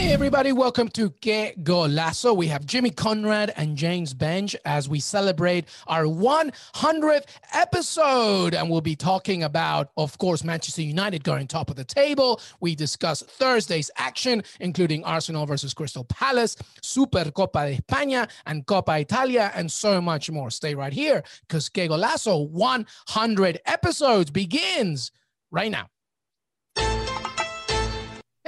Hey, everybody, welcome to Que Golazo. We have Jimmy Conrad and James Benge as we celebrate our 100th episode. And we'll be talking about, of course, Manchester United going top of the table. We discuss Thursday's action, including Arsenal versus Crystal Palace, Super Copa de España, and Coppa Italia, and so much more. Stay right here because Que Golazo 100 episodes begins right now.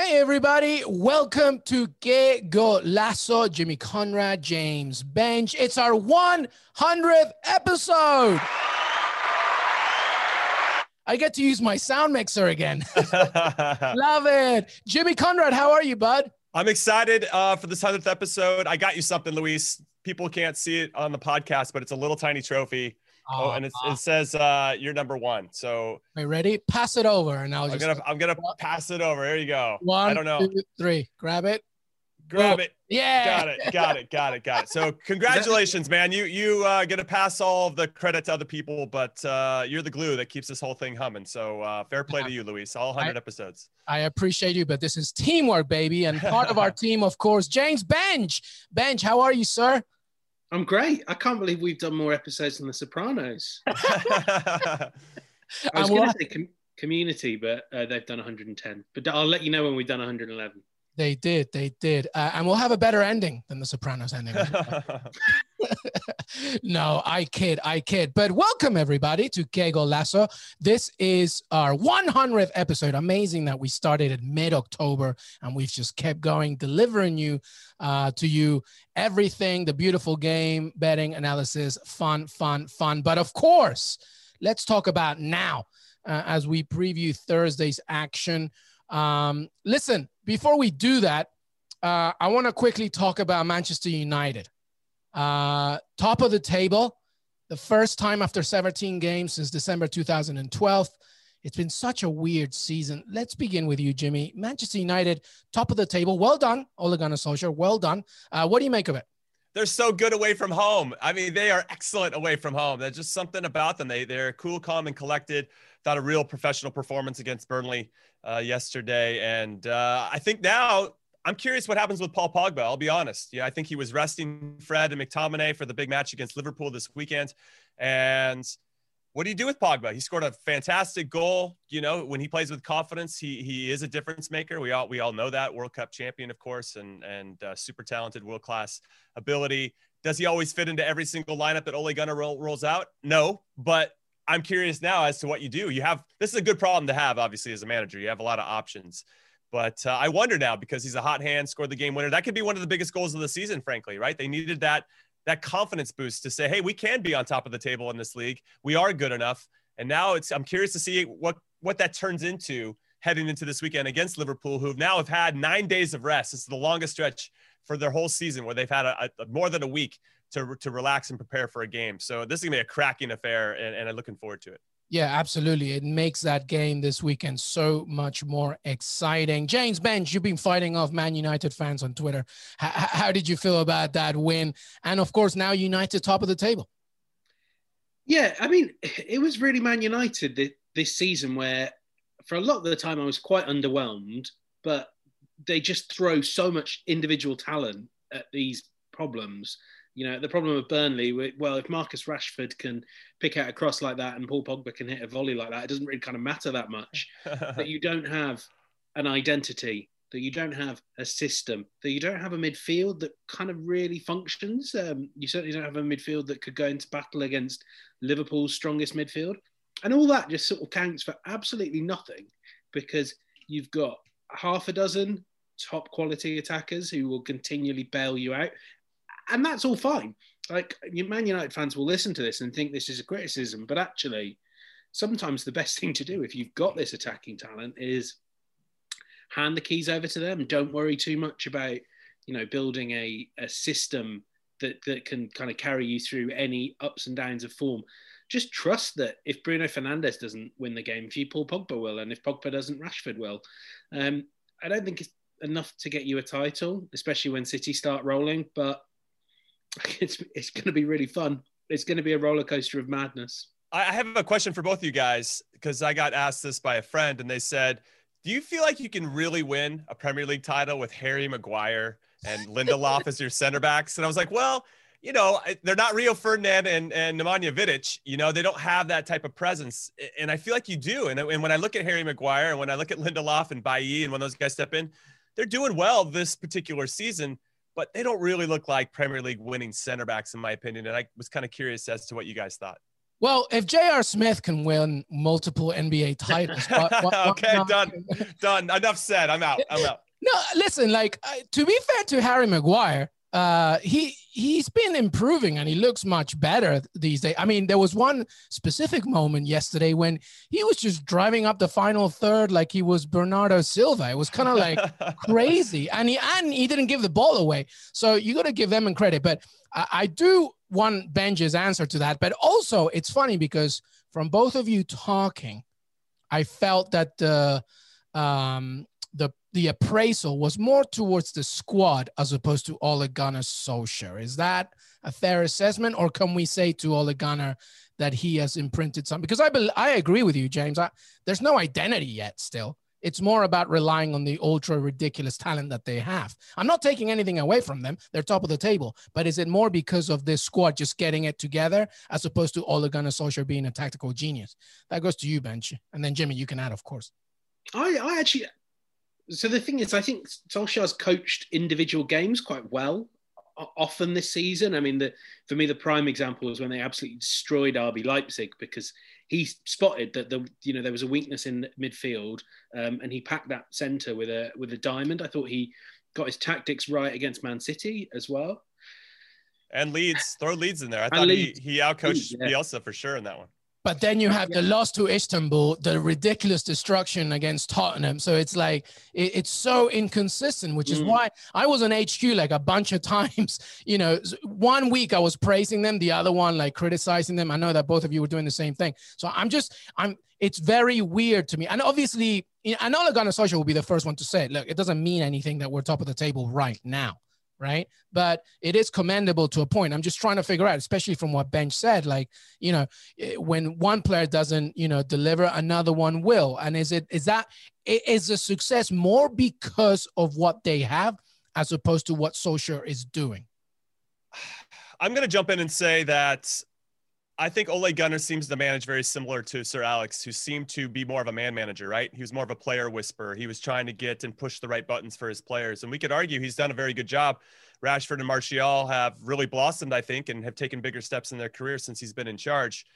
Hey, everybody. Welcome to Que Golazo. Jimmy Conrad, James Benge. It's our 100th episode. I get to use my sound mixer again. Love it. Jimmy Conrad, how are you, bud? I'm excited uh, for this 100th episode. I got you something, Luis. People can't see it on the podcast, but it's a little tiny trophy. Oh, and it, it says uh, you're number one. So, are you ready? Pass it over, and I'll I'm just. Gonna, I'm gonna pass it over. Here you go. One, I don't know. Two, three. Grab it. Grab it. Yeah. Got it. Got it. Got it. Got it. So, congratulations, man. You you uh, get to pass all of the credit to other people, but uh, you're the glue that keeps this whole thing humming. So, uh, fair play Yeah. to you, Luis. All 100 I- episodes. I appreciate you, but this is teamwork, baby. And part of our team, of course, James Benge. Benge, how are you, sir? I'm great. I can't believe we've done more episodes than The Sopranos. I was going to say com- Community, but uh, they've done 110. But I'll let you know when we've done 111. They did. They did. Uh, and we'll have a better ending than the Sopranos ending. no, I kid. I kid. But welcome, everybody, to Que Golazo. This is our 100th episode. Amazing that we started at mid October and we've just kept going, delivering you uh, to you everything the beautiful game, betting, analysis, fun, fun, fun. But of course, let's talk about now uh, as we preview Thursday's action. Um, listen, before we do that, uh, I want to quickly talk about Manchester United. Uh, top of the table, the first time after 17 games since December 2012. It's been such a weird season. Let's begin with you, Jimmy. Manchester United, top of the table. Well done, Ole Gunnar Solskjaer. Well done. Uh, what do you make of it? they're so good away from home. I mean, they are excellent away from home. There's just something about them. They they're cool, calm, and collected. Thought a real professional performance against Burnley uh, yesterday, and uh, I think now I'm curious what happens with Paul Pogba. I'll be honest. Yeah, I think he was resting Fred and McTominay for the big match against Liverpool this weekend, and what do you do with Pogba? He scored a fantastic goal. You know, when he plays with confidence, he he is a difference maker. We all we all know that World Cup champion, of course, and and uh, super talented, world class ability. Does he always fit into every single lineup that Ole Gunnar roll, rolls out? No, but I'm curious now as to what you do. You have this is a good problem to have, obviously, as a manager. You have a lot of options. But uh, I wonder now because he's a hot hand, scored the game winner. That could be one of the biggest goals of the season, frankly, right? They needed that that confidence boost to say, hey, we can be on top of the table in this league. We are good enough. And now it's I'm curious to see what what that turns into heading into this weekend against Liverpool, who now have had nine days of rest. Is the longest stretch for their whole season where they've had a, a more than a week to, to relax and prepare for a game. So this is gonna be a cracking affair, and, and I'm looking forward to it. Yeah, absolutely. It makes that game this weekend so much more exciting. James Benge, you've been fighting off Man United fans on Twitter. H- how did you feel about that win? And of course, now United top of the table. Yeah, I mean, it was really Man United this season where, for a lot of the time, I was quite underwhelmed, but they just throw so much individual talent at these problems. You know, the problem with Burnley, well, if Marcus Rashford can pick out a cross like that and Paul Pogba can hit a volley like that, it doesn't really kind of matter that much. that you don't have an identity, that you don't have a system, that you don't have a midfield that kind of really functions. Um, you certainly don't have a midfield that could go into battle against Liverpool's strongest midfield. And all that just sort of counts for absolutely nothing because you've got half a dozen top quality attackers who will continually bail you out. And that's all fine. Like Man United fans will listen to this and think this is a criticism, but actually, sometimes the best thing to do if you've got this attacking talent is hand the keys over to them. Don't worry too much about, you know, building a, a system that, that can kind of carry you through any ups and downs of form. Just trust that if Bruno Fernandes doesn't win the game if you, Paul Pogba will, and if Pogba doesn't, Rashford will. Um, I don't think it's enough to get you a title, especially when City start rolling, but it's it's going to be really fun. It's going to be a roller coaster of madness. I have a question for both of you guys because I got asked this by a friend, and they said, "Do you feel like you can really win a Premier League title with Harry Maguire and Lindelof as your center backs?" And I was like, "Well." You know, they're not Rio Ferdinand and, and Nemanja Vidic. You know, they don't have that type of presence. And I feel like you do. And, and when I look at Harry Maguire and when I look at Lindelof and Bailly and when those guys step in, they're doing well this particular season but they don't really look like Premier League winning center backs, in my opinion. And I was kind of curious as to what you guys thought. Well, if J.R. Smith can win multiple NBA titles, what, what, okay, done, done. Enough said. I'm out. I'm out. No, listen. Like uh, to be fair to Harry Maguire, uh, he he's been improving and he looks much better these days. I mean, there was one specific moment yesterday when he was just driving up the final third like he was Bernardo Silva. It was kind of like crazy, and he and he didn't give the ball away. So you got to give them credit. But I, I do want Benji's answer to that. But also, it's funny because from both of you talking, I felt that the um, the the appraisal was more towards the squad as opposed to Ole Gunnar Solskjaer. Is that a fair assessment, or can we say to Ole Gunnar that he has imprinted some? Because I be, I agree with you, James. I, there's no identity yet. Still, it's more about relying on the ultra ridiculous talent that they have. I'm not taking anything away from them; they're top of the table. But is it more because of this squad just getting it together as opposed to Ole Gunnar Solskjaer being a tactical genius? That goes to you, Benge, and then Jimmy, you can add, of course. I, I actually so the thing is, I think Solskjaer's coached individual games quite well often this season. I mean, the, for me, the prime example was when they absolutely destroyed RB Leipzig because he spotted that the you know there was a weakness in midfield, um, and he packed that centre with a with a diamond. I thought he got his tactics right against Man City as well. And Leeds, throw Leeds in there. I thought he, he outcoached yeah. Bielsa for sure in that one. But then you have the loss to Istanbul, the ridiculous destruction against Tottenham. So it's like it, it's so inconsistent, which is mm. why I was on HQ like a bunch of times. You know, one week I was praising them, the other one like criticizing them. I know that both of you were doing the same thing. So I'm just I'm. It's very weird to me, and obviously, I know Ole Gunnar Solskjaer will be the first one to say, "Look, it doesn't mean anything that we're top of the table right now." Right? But it is commendable to a point. I'm just trying to figure out, especially from what Benge said, like, you know, eh, when one player doesn't, you know, deliver, another one will. And is it, is that, is the success more because of what they have as opposed to what Solskjaer is doing? I'm going to jump in and say that I think Ole Gunnar seems to manage very similar to Sir Alex, who seemed to be more of a man manager, right? He was more of a player whisperer. He was trying to get and push the right buttons for his players. And we could argue he's done a very good job. Rashford and Martial have really blossomed, I think, and have taken bigger steps in their career since he's been in charge.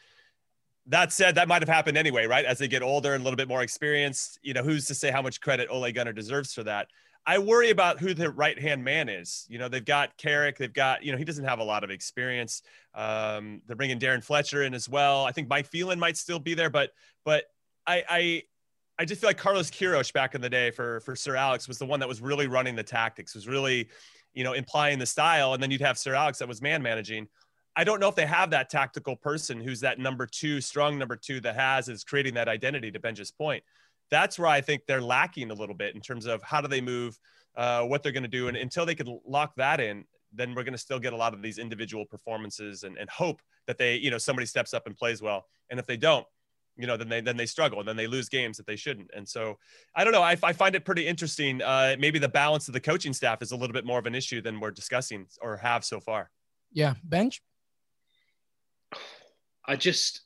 That said, that might have happened anyway, right? As they get older and a little bit more experienced, you know, who's to say how much credit Ole Gunnar deserves for that? I worry about who the right hand man is. You know, they've got Carrick, they've got, you know, he doesn't have a lot of experience. Um, they're bringing Darren Fletcher in as well. I think Mike Phelan might still be there, but, but I, I, I just feel like Carlos Queiroz back in the day for, for Sir Alex was the one that was really running the tactics, was really, you know, implying the style. And then you'd have Sir Alex that was man managing. I don't know if they have that tactical person who's that number two, strong number two that has is creating that identity to Benja's point that's where I think they're lacking a little bit in terms of how do they move, uh, what they're going to do. And until they can lock that in, then we're going to still get a lot of these individual performances and, and hope that they, you know, somebody steps up and plays well. And if they don't, you know, then they then they struggle and then they lose games that they shouldn't. And so I don't know. I, I find it pretty interesting. Uh, maybe the balance of the coaching staff is a little bit more of an issue than we're discussing or have so far. Yeah, Benge. I just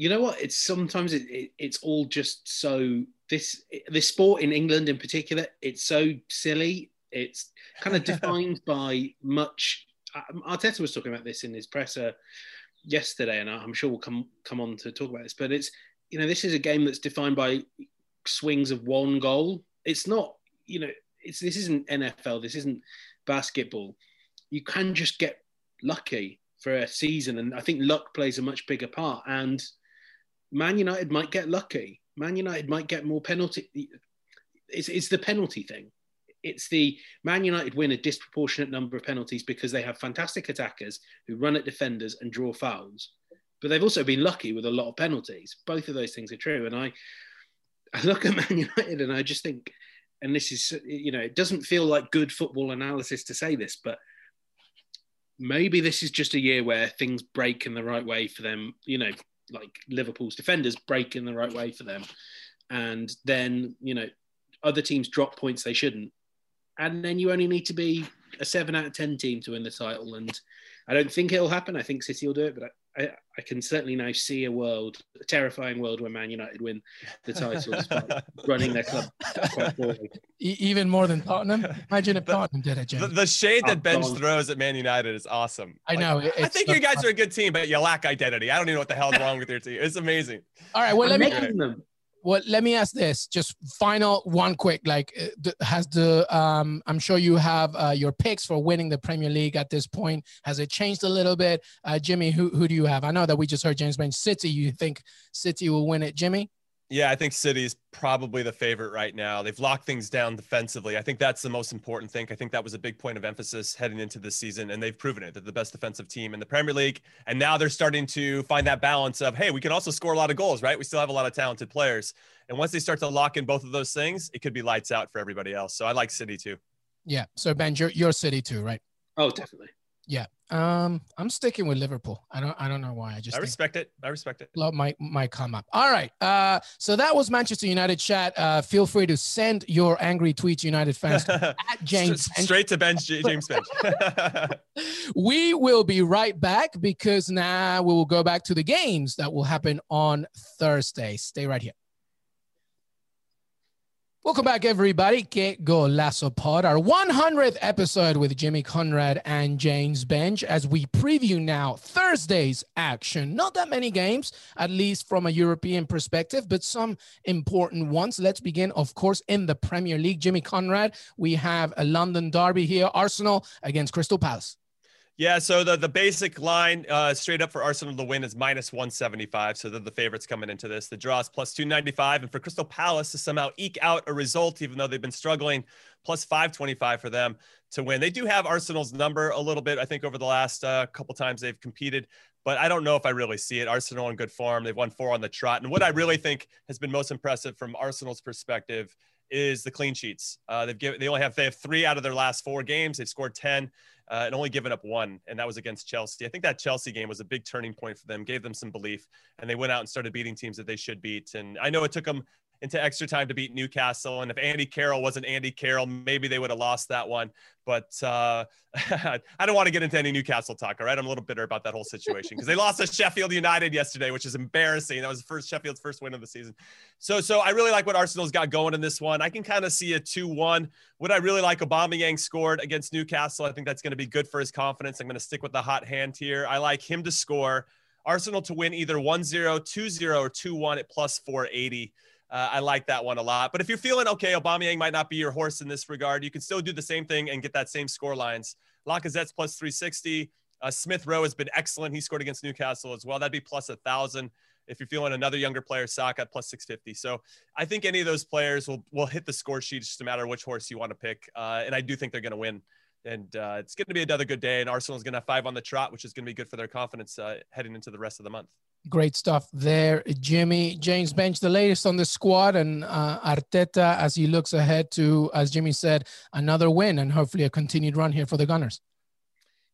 you know what? It's sometimes it, it, it's all just so this this sport in England in particular. It's so silly. It's kind of defined by much. Um, Arteta was talking about this in his presser yesterday, and I'm sure we'll come come on to talk about this. But it's you know this is a game that's defined by swings of one goal. It's not you know it's this isn't NFL. This isn't basketball. You can just get lucky for a season, and I think luck plays a much bigger part. And Man United might get lucky. Man United might get more penalty. It's, it's the penalty thing. It's the Man United win a disproportionate number of penalties because they have fantastic attackers who run at defenders and draw fouls. But they've also been lucky with a lot of penalties. Both of those things are true. And I, I look at Man United and I just think, and this is, you know, it doesn't feel like good football analysis to say this, but maybe this is just a year where things break in the right way for them. You know, like Liverpool's defenders break in the right way for them, and then you know other teams drop points they shouldn't, and then you only need to be a seven out of ten team to win the title. And I don't think it'll happen. I think City will do it, but I, I can certainly now see a world, a terrifying world where Man United win the title running their club quite poorly. Even more than Tottenham. Imagine if Tottenham did it, The, the, shade that oh, Benj throws at Man United is awesome. I know. I think you guys are a good team, but you lack identity. I don't even know what the hell's wrong with your team. It's amazing. All right. Well, let me. Them well let me ask this just final one quick like uh, has the um i'm sure you have uh, your picks for winning the premier league at this point. Has it changed a little bit? Uh, jimmy who, who do you have? I know that we just heard james benge city. You think city will win it jimmy yeah, I think City's probably the favorite right now. They've locked things down defensively. I think that's the most important thing. I think that was a big point of emphasis heading into this season, and they've proven it. They're the best defensive team in the Premier League. And now they're starting to find that balance of, hey, we can also score a lot of goals, right? We still have a lot of talented players. And once they start to lock in both of those things, it could be lights out for everybody else. So I like City too. Yeah. So Ben, you're, you're City too, right? Oh, definitely. Yeah. Um, I'm sticking with Liverpool. I don't I don't know why. I just I respect it. I respect it. Love my might come up. All right. Uh, so that was Manchester United chat. Uh, feel free to send your angry tweets, United fans, at James straight to Benge James Benge. we will be right back because now we will go back to the games that will happen on Thursday. Stay right here. Welcome back, everybody. Que Golazo Pod, our 100th episode with Jimmy Conrad and James Benge as we preview now Thursday's action. Not that many games, at least from a European perspective, but some important ones. Let's begin, of course, in the Premier League. Jimmy Conrad, we have a London derby here Arsenal against Crystal Palace. Yeah, so the, the basic line uh, straight up for Arsenal to win is minus 175. So they're the favorites coming into this. The draw is plus 295. And for Crystal Palace to somehow eke out a result, even though they've been struggling, plus 525 for them to win. They do have Arsenal's number a little bit, I think, over the last uh, couple times they've competed. But I don't know if I really see it. Arsenal in good form. They've won four on the trot. And what I really think has been most impressive from Arsenal's perspective is the clean sheets. Uh, they've given, they only have they have three out of their last four games. They've scored 10 uh, and only given up one, and that was against Chelsea. I think that Chelsea game was a big turning point for them, gave them some belief, and they went out and started beating teams that they should beat. And I know it took them into extra time to beat Newcastle. And if Andy Carroll wasn't Andy Carroll, maybe they would have lost that one. But uh, I don't want to get into any Newcastle talk. All right. I'm a little bitter about that whole situation because they lost to Sheffield United yesterday, which is embarrassing. That was the first Sheffield's first win of the season. So, so I really like what Arsenal's got going in this one. I can kind of see a 2 1. Would I really like Aubameyang scored against Newcastle? I think that's going to be good for his confidence. I'm going to stick with the hot hand here. I like him to score. Arsenal to win either 1 0, 2 0, or 2 1 at plus 480. Uh, I like that one a lot. But if you're feeling okay, Aubameyang might not be your horse in this regard. You can still do the same thing and get that same score lines. Lacazette's plus 360. Uh, Smith Rowe has been excellent. He scored against Newcastle as well. That'd be plus a thousand. If you're feeling another younger player, Saka plus 650. So I think any of those players will will hit the score sheet, just no matter which horse you want to pick. Uh, and I do think they're going to win. And uh, it's going to be another good day. And Arsenal's going to have five on the trot, which is going to be good for their confidence uh, heading into the rest of the month. Great stuff there, Jimmy. James Benge, the latest on the squad, and uh, Arteta as he looks ahead to, as Jimmy said, another win and hopefully a continued run here for the Gunners.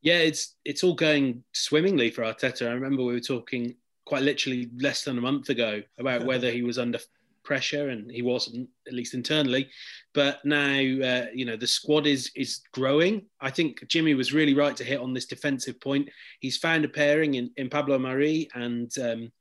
Yeah, it's it's all going swimmingly for Arteta. I remember we were talking quite literally less than a month ago about whether he was under pressure, and he wasn't, at least internally. But now, uh, you know, the squad is is growing. I think Jimmy was really right to hit on this defensive point. He's found a pairing in, in Pablo Mari and um,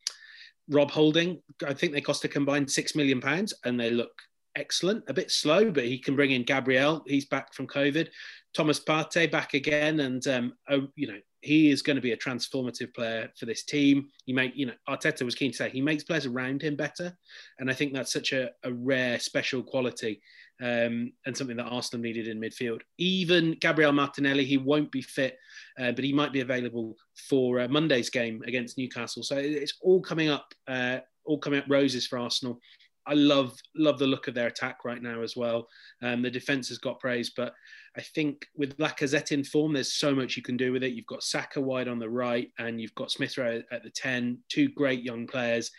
Rob Holding. I think they cost a combined six million pounds, and they look excellent. A bit slow, but he can bring in Gabriel. He's back from COVID. Thomas Partey back again, and um, oh, you know he is going to be a transformative player for this team. He make you know Arteta was keen to say he makes players around him better, and I think that's such a, a rare, special quality um, and something that Arsenal needed in midfield. Even Gabriel Martinelli, he won't be fit, uh, but he might be available for uh, Monday's game against Newcastle. So it's all coming up uh, all coming up roses for Arsenal. I love love the look of their attack right now as well. Um, the defense has got praise, but I think with Lacazette in form, there's so much you can do with it. You've got Saka wide on the right, and you've got Smith Rowe at the ten. Two great young players.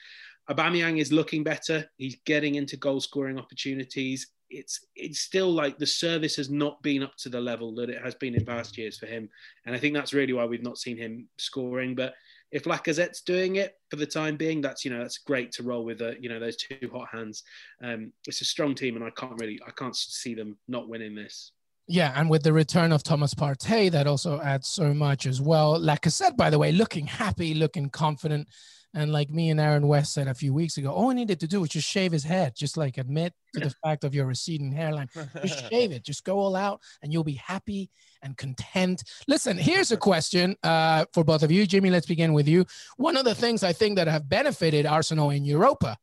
Aubameyang is looking better. He's getting into goal scoring opportunities. It's it's still like the service has not been up to the level that it has been in past years for him, and I think that's really why we've not seen him scoring. But if Lacazette's doing it for the time being, that's you know that's great to roll with. Uh, you know those two hot hands. Um, it's a strong team, and I can't really I can't see them not winning this. Yeah, and with the return of Thomas Partey, that also adds so much as well. Lacazette, by the way, looking happy, looking confident. And like me and Aaron West said a few weeks ago, all he needed to do was just shave his head, just like admit to the fact of your receding hairline. Just shave it, just go all out, and you'll be happy and content. Listen, here's a question uh, for both of you. Jimmy, let's begin with you. One of the things I think that have benefited Arsenal in Europa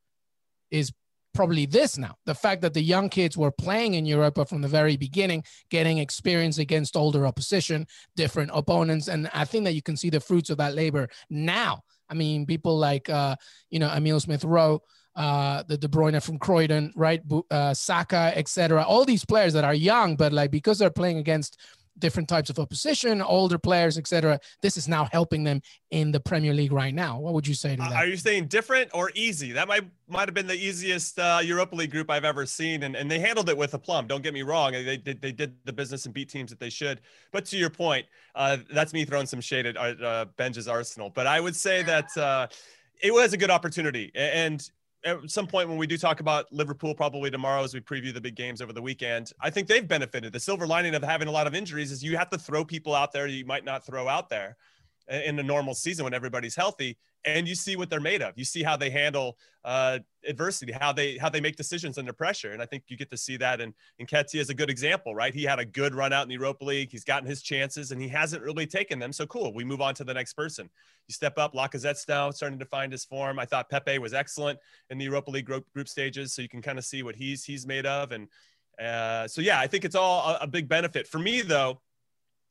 is probably this now the fact that the young kids were playing in Europa from the very beginning, getting experience against older opposition, different opponents. And I think that you can see the fruits of that labor now. I mean, people like, uh, you know, Emil Smith Rowe. Uh, the De Bruyne from Croydon, right? Uh, Saka, etc. All these players that are young, but like because they're playing against different types of opposition, older players, etc. This is now helping them in the Premier League right now. What would you say to that? Are you saying different or easy? That might might have been the easiest uh, Europa League group I've ever seen, and, and they handled it with a plum. Don't get me wrong; they did they did the business and beat teams that they should. But to your point, uh, that's me throwing some shade at uh, Benj's Arsenal. But I would say that uh, it was a good opportunity, and at some point when we do talk about Liverpool, probably tomorrow as we preview the big games over the weekend, I think they've benefited. The silver lining of having a lot of injuries is you have to throw people out there you might not throw out there in a normal season when everybody's healthy and you see what they're made of. You see how they handle uh, adversity, how they how they make decisions under pressure, and I think you get to see that. And and Nketiah is a good example, right? He had a good run out in the Europa League. He's gotten his chances, and he hasn't really taken them. So cool. We move on to the next person. You step up. Lacazette's now starting to find his form. I thought Pepe was excellent in the Europa League group, group stages, so you can kind of see what he's he's made of. And uh, so yeah, I think it's all a, a big benefit for me though.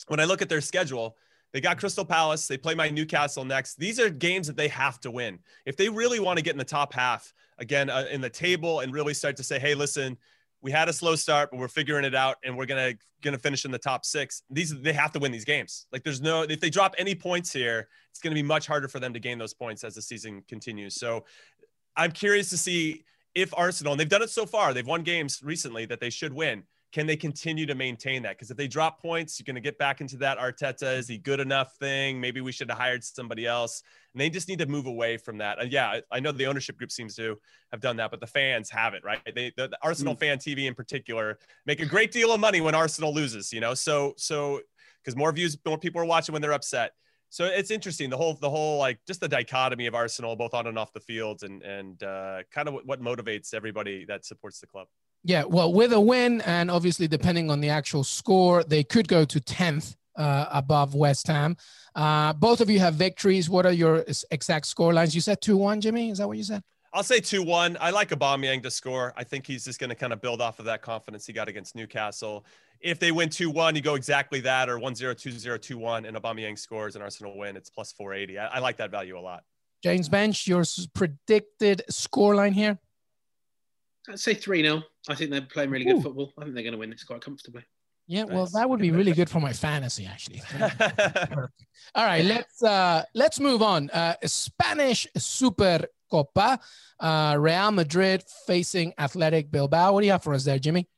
When I look at their schedule they got Crystal Palace. They play my Newcastle next. These are games that they have to win. If they really want to get in the top half again uh, in the table and really start to say, hey, listen, we had a slow start, but we're figuring it out and we're gonna gonna finish in the top six. These they have to win these games. Like there's no if they drop any points here, it's gonna be much harder for them to gain those points as the season continues. So I'm curious to see if Arsenal, and they've done it so far, they've won games recently that they should win can they continue to maintain that? Because if they drop points, you're going to get back into that Arteta is he good enough thing. Maybe we should have hired somebody else. And they just need to move away from that. And yeah, I know the ownership group seems to have done that, but the fans have it right. They the, the Arsenal mm. fan TV in particular make a great deal of money when Arsenal loses. You know, so so because more views, more people are watching when they're upset. So it's interesting the whole the whole like just the dichotomy of Arsenal both on and off the fields and and uh, kind of what motivates everybody that supports the club. Yeah, well, with a win, and obviously depending on the actual score, they could go to 10th uh, above West Ham. Uh, both of you have victories. What are your exact score lines? You said 2 1, Jimmy? Is that what you said? I'll say 2 1. I like Aubameyang to score. I think he's just going to kind of build off of that confidence he got against Newcastle. If they win 2 1, you go exactly that, or 1 0, 2 0, 2 1, and Aubameyang scores and Arsenal win. It's plus 480. I, I like that value a lot. James Benge, your predicted score line here? I'd say 3 0. I think they're playing really good football. I think they're going to win this quite comfortably. Yeah, well, that would be really good for my fantasy, actually. All right, let's uh, let's move on. Uh, Spanish Super Copa, uh, Real Madrid facing Athletic Bilbao. What do you have for us there, Jimmy?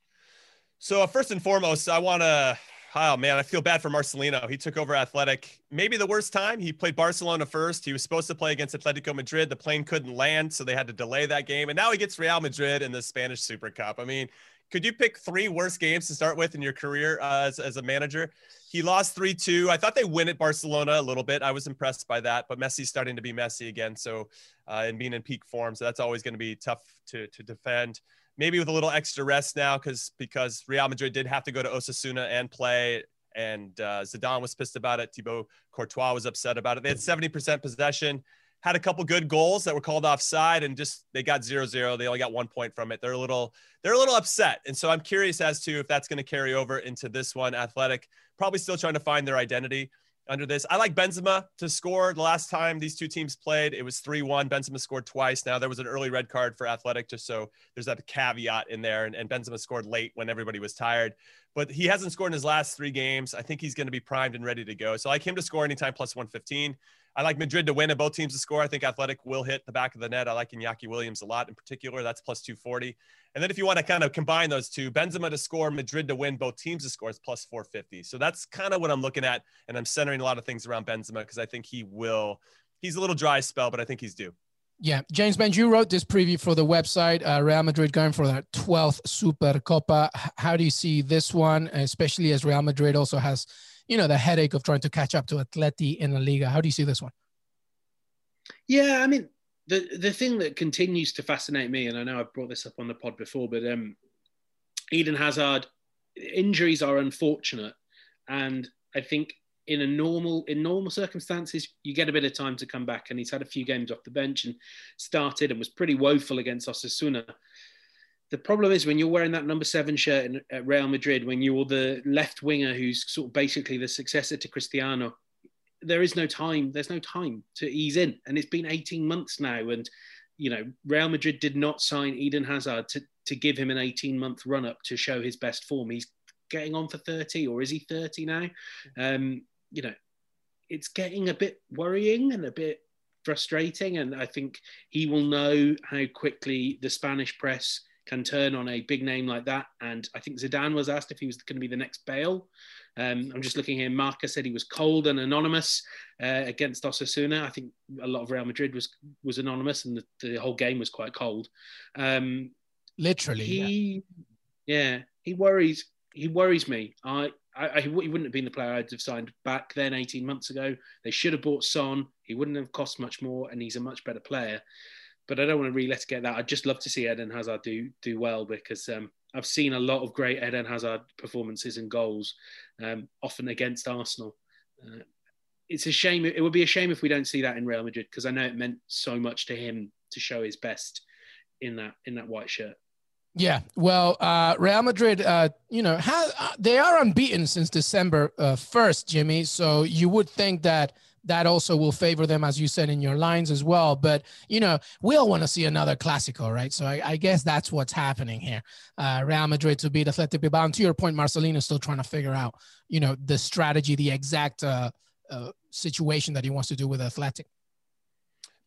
So uh, first and foremost, I want to Oh man, I feel bad for Marcelino. He took over Athletic. Maybe the worst time. He played Barcelona first. He was supposed to play against Atletico Madrid. The plane couldn't land, so they had to delay that game. And now he gets Real Madrid in the Spanish Super Cup. I mean, could you pick three worst games to start with in your career uh, as, as a manager? He lost 3 2. I thought they win at Barcelona a little bit. I was impressed by that, but Messi's starting to be messy again. So, uh, and being in peak form. So that's always going to be tough to, to defend maybe with a little extra rest now because because Real Madrid did have to go to Osasuna and play. And uh, Zidane was pissed about it. Thibaut Courtois was upset about it. They had 70% possession, had a couple good goals that were called offside, and just they got zero zero. They only got one point from it. They're a little they're a little upset, and so I'm curious as to if that's going to carry over into this one. Athletic probably still trying to find their identity. Under this. I like Benzema to score. The last time these two teams played, it was 3 1. Benzema scored twice. Now, there was an early red card for Athletic, just so there's that caveat in there. And, and Benzema scored late when everybody was tired. But he hasn't scored in his last three games. I think he's going to be primed and ready to go. So I like him to score anytime plus 115. I like Madrid to win and both teams to score. I think Athletic will hit the back of the net. I like Iñaki Williams a lot in particular. That's plus 240. And then if you want to kind of combine those two, Benzema to score, Madrid to win, both teams to score is plus 450. So that's kind of what I'm looking at. And I'm centering a lot of things around Benzema because I think he will, he's a little dry spell, but I think he's due. Yeah, James Ben, you wrote this preview for the website. Uh, Real Madrid going for their 12th Super Copa. How do you see this one, especially as Real Madrid also has you know the headache of trying to catch up to Atleti in La Liga. How do you see this one? Yeah, I mean the the thing that continues to fascinate me, and I know I've brought this up on the pod before, but um, Eden Hazard injuries are unfortunate, and I think in a normal in normal circumstances you get a bit of time to come back, and he's had a few games off the bench and started and was pretty woeful against Osasuna the problem is when you're wearing that number seven shirt in, at Real Madrid, when you're the left winger who's sort of basically the successor to Cristiano, there is no time. There's no time to ease in, and it's been 18 months now. And you know, Real Madrid did not sign Eden Hazard to to give him an 18 month run up to show his best form. He's getting on for 30, or is he 30 now? Um, you know, it's getting a bit worrying and a bit frustrating. And I think he will know how quickly the Spanish press can turn on a big name like that. And I think Zidane was asked if he was going to be the next Bale. Um, I'm just looking here. Marca said he was cold and anonymous uh, against Osasuna. I think a lot of Real Madrid was was anonymous, and the, the whole game was quite cold. Um, Literally, he, yeah. yeah, he worries. He worries me. I, I, I, he wouldn't have been the player I'd have signed back then, 18 months ago. They should have bought Son. He wouldn't have cost much more, and he's a much better player but I don't want to get that. I'd just love to see Eden Hazard do do well because um, I've seen a lot of great Eden Hazard performances and goals, um, often against Arsenal. Uh, it's a shame. It would be a shame if we don't see that in Real Madrid because I know it meant so much to him to show his best in that in that white shirt. Yeah, well, uh, Real Madrid, uh, you know, have, uh, they are unbeaten since December uh, first, Jimmy. So you would think that that also will favor them, as you said in your lines as well. But you know, we all want to see another Clasico, right? So I, I guess that's what's happening here. Uh, Real Madrid to beat Athletic Bilbao. And to your point, Marcelino is still trying to figure out, you know, the strategy, the exact situation that he wants to do with Athletic.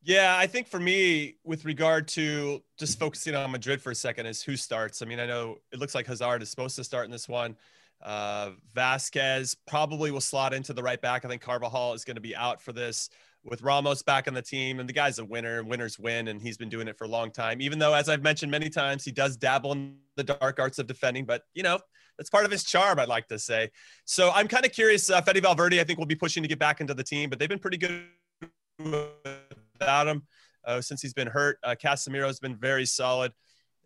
Yeah, I think for me, with regard to just focusing on Madrid for a second, is who starts. I mean, I know it looks like Hazard is supposed to start in this one. Uh, Vázquez probably will slot into the right back. I think Carvajal is going to be out for this with Ramos back on the team. And the guy's a winner, winners win, and he's been doing it for a long time. Even though, as I've mentioned many times, he does dabble in the dark arts of defending, but you know, that's part of his charm, I'd like to say. So I'm kind of curious. Uh, Fede Valverde, I think, will be pushing to get back into the team, but they've been pretty good without him uh, since he's been hurt. Uh, Casemiro has been very solid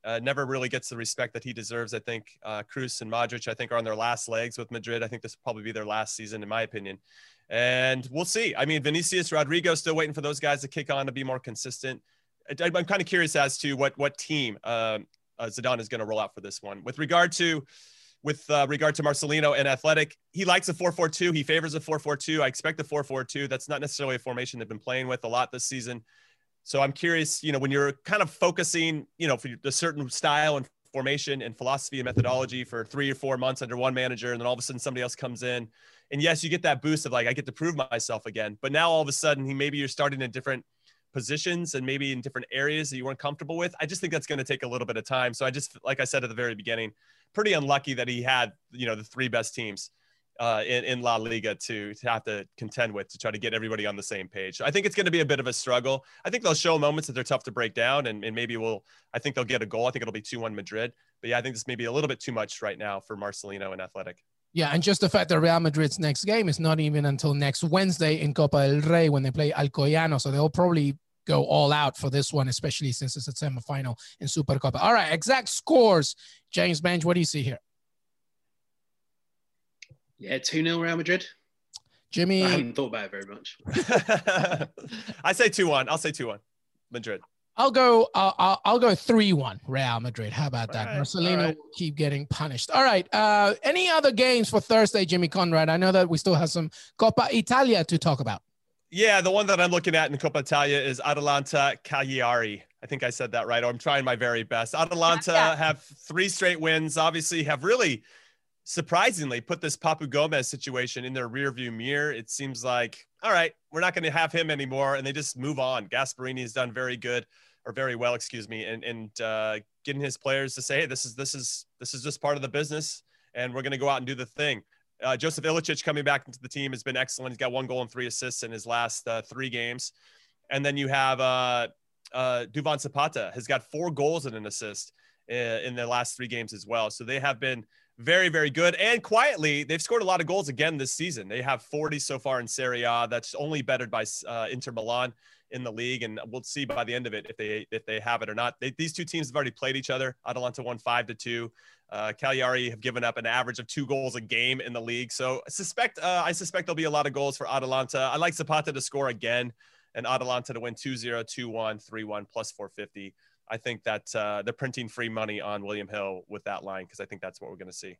uh, never really gets the respect that he deserves. I think uh, Kroos and Modric, I think, are on their last legs with Madrid. I think this will probably be their last season, in my opinion. And we'll see. I mean, Vinicius, Rodrygo, still waiting for those guys to kick on to be more consistent. I, am kind of curious as to what what team um, uh, Zidane is going to roll out for this one. With regard to with uh, regard to Marcelino and Athletic, he likes a 4-4-2. He favors a 4-4-2. I expect a 4-4-2. That's not necessarily a formation they've been playing with a lot this season. So I'm curious, you know, when you're kind of focusing, you know, for a certain style and formation and philosophy and methodology for three or four months under one manager, and then all of a sudden somebody else comes in, and yes, you get that boost of like I get to prove myself again. But now all of a sudden, he maybe you're starting in different positions and maybe in different areas that you weren't comfortable with. I just think that's going to take a little bit of time. So I just, like I said at the very beginning, pretty unlucky that he had, you know, the three best teams uh, in, in La Liga to, to have to contend with to try to get everybody on the same page. I think it's going to be a bit of a struggle. I think they'll show moments that they're tough to break down, and, and maybe we'll. I think they'll get a goal. I think it'll be two one Madrid. But yeah, I think this may be a little bit too much right now for Marcelino and Athletic. Yeah, and just the fact that Real Madrid's next game is not even until next Wednesday in Copa del Rey when they play Alcoyano, so they'll probably go all out for this one, especially since it's a semifinal in Super Copa. All right, exact scores, James Benge. What do you see here? Yeah, 2 0 Real Madrid. Jimmy. I haven't thought about it very much. I say 2 1. I'll say 2 1. Madrid. I'll go. Uh, I'll, I'll go three-one Real Madrid. How about that? All right, Marcelino all right. will keep getting punished. All right. Uh, any other games for Thursday, Jimmy Conrad? I know that we still have some Coppa Italia to talk about. Yeah, the one that I'm looking at in Coppa Italia is Atalanta Cagliari. I think I said that right. Or I'm trying my very best. Atalanta Yeah, yeah. have three straight wins. Obviously, have really surprisingly put this Papu Gomez situation in their rearview mirror. It seems like, all right, we're not going to have him anymore, and they just move on. Gasperini has done very good or very well, excuse me, and and uh, getting his players to say, hey, this is this is this is just part of the business, and we're going to go out and do the thing. Uh, Joseph Ilicic coming back into the team has been excellent. He's got one goal and three assists in his last uh, three games. And then you have uh, uh, Duvan Zapata has got four goals and an assist uh, in the last three games as well. So they have been very, very good. And quietly, they've scored a lot of goals again this season. They have 40 so far in Serie A. That's only bettered by uh, Inter Milan in the league, and we'll see by the end of it if they if they have it or not. They, these two teams have already played each other. Atalanta won five to two. Uh, Cagliari have given up an average of two goals a game in the league. So I suspect uh, I suspect there'll be a lot of goals for Atalanta. I like Zapata to score again and Atalanta to win 2-0, 2-1, 3-1 plus 450. I think that uh, they're printing free money on William Hill with that line because I think that's what we're going to see.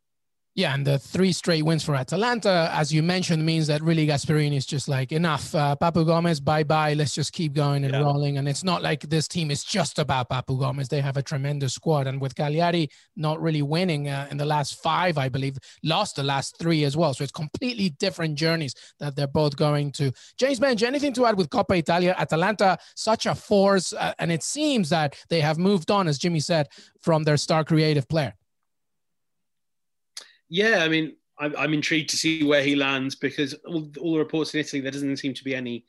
Yeah, and the three straight wins for Atalanta, as you mentioned, means that really Gasperini is just like enough. Uh, Papu Gomez, bye bye. Let's just keep going and Yeah. rolling. And it's not like this team is just about Papu Gomez. They have a tremendous squad, and with Cagliari not really winning uh, in the last five, I believe, lost the last three as well. So it's completely different journeys that they're both going to. James Benge, anything to add with Coppa Italia? Atalanta, such a force, uh, and it seems that they have moved on, as Jimmy said, from their star creative player. Yeah, I mean, I'm, I'm intrigued to see where he lands because all, all the reports in Italy, there doesn't seem to be any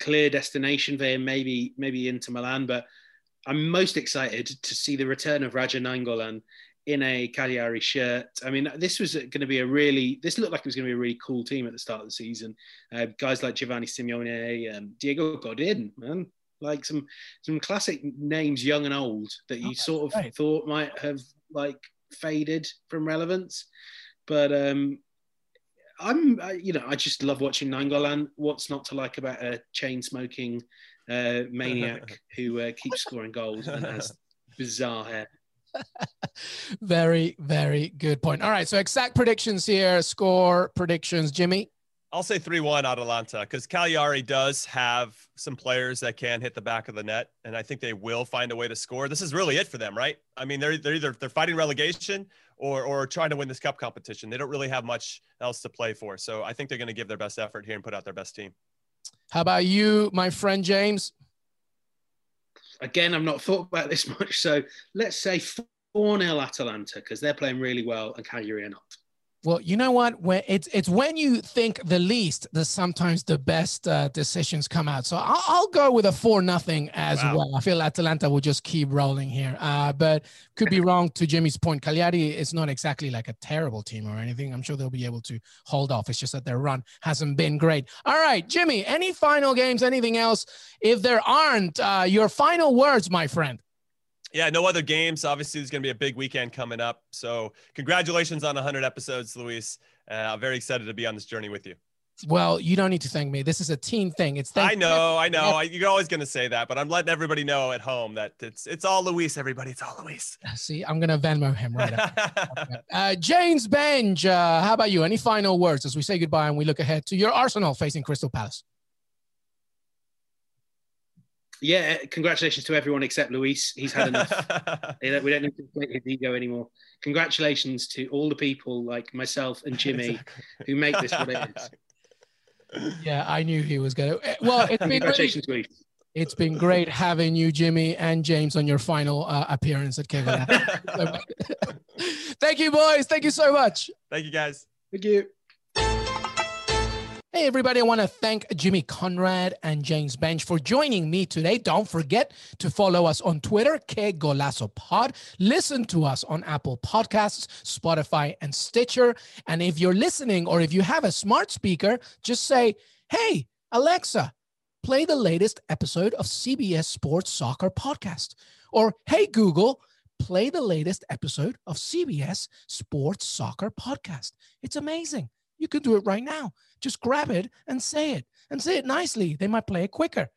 clear destination for him. Maybe, maybe Inter Milan, but I'm most excited to see the return of Radja Nainggolan in a Cagliari shirt. I mean, this was going to be a really, this looked like it was going to be a really cool team at the start of the season. Uh, guys like Giovanni Simeone, um, Diego Godin, man, like some some classic names, young and old, that you Oh, sort of right. thought might have like faded from relevance. But um, I'm, you know, I just love watching Nainggolan. What's not to like about a chain smoking uh, maniac who uh, keeps scoring goals and has bizarre hair? Very, very good point. All right. So exact predictions here, score predictions. Jimmy. I'll say 3-1 Atalanta because Cagliari does have some players that can hit the back of the net, and I think they will find a way to score. This is really it for them, right? I mean, they're, they're either they're fighting relegation or or trying to win this cup competition. They don't really have much else to play for, so I think they're going to give their best effort here and put out their best team. How about you, my friend James? Again, I've not thought about this much. So let's say 4 0 Atalanta because they're playing really well and Cagliari are not. Well, you know what? When it's it's when you think the least that sometimes the best uh, decisions come out. So I'll, I'll go with a four nothing as Wow. well. I feel Atalanta will just keep rolling here. Uh, but could be wrong to Jimmy's point. Cagliari is not exactly like a terrible team or anything. I'm sure they'll be able to hold off. It's just that their run hasn't been great. All right, Jimmy. Any final games? Anything else? If there aren't, uh, your final words, my friend. Yeah, no other games. Obviously, there's going to be a big weekend coming up. So, congratulations on 100 episodes, Luis. Uh, I'm very excited to be on this journey with you. Well, you don't need to thank me. This is a team thing. It's thank I know, I know. I, you're always going to say that, but I'm letting everybody know at home that it's it's all Luis. Everybody, it's all Luis. See, I'm gonna Venmo him right now. Uh, James Benj, uh, how about you? Any final words as we say goodbye and we look ahead to your Arsenal facing Crystal Palace? Yeah, congratulations to everyone except Luis. He's had enough. We don't need to inflate his ego anymore. Congratulations to all the people like myself and Jimmy Exactly. who make this what it is. Yeah, I knew he was gonna. eh, Well, it's been really, Congratulations, Luis. it's been great having you, Jimmy and James, on your final uh, appearance at Kegel. Thank you, boys. Thank you so much. Thank you, guys. Thank you. Hey, everybody, I want to thank Jimmy Conrad and James Benge for joining me today. Don't forget to follow us on Twitter, Que Golazo Pod. Listen to us on Apple Podcasts, Spotify, and Stitcher. And if you're listening or if you have a smart speaker, just say, Hey, Alexa, play the latest episode of CBS Sports Soccer Podcast. Or, Hey, Google, play the latest episode of CBS Sports Soccer Podcast. It's amazing. You can do it right now. Just grab it and say it and say it nicely. They might play it quicker.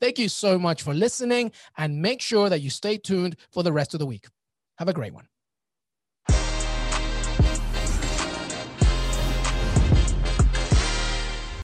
Thank you so much for listening and make sure that you stay tuned for the rest of the week. Have a great one.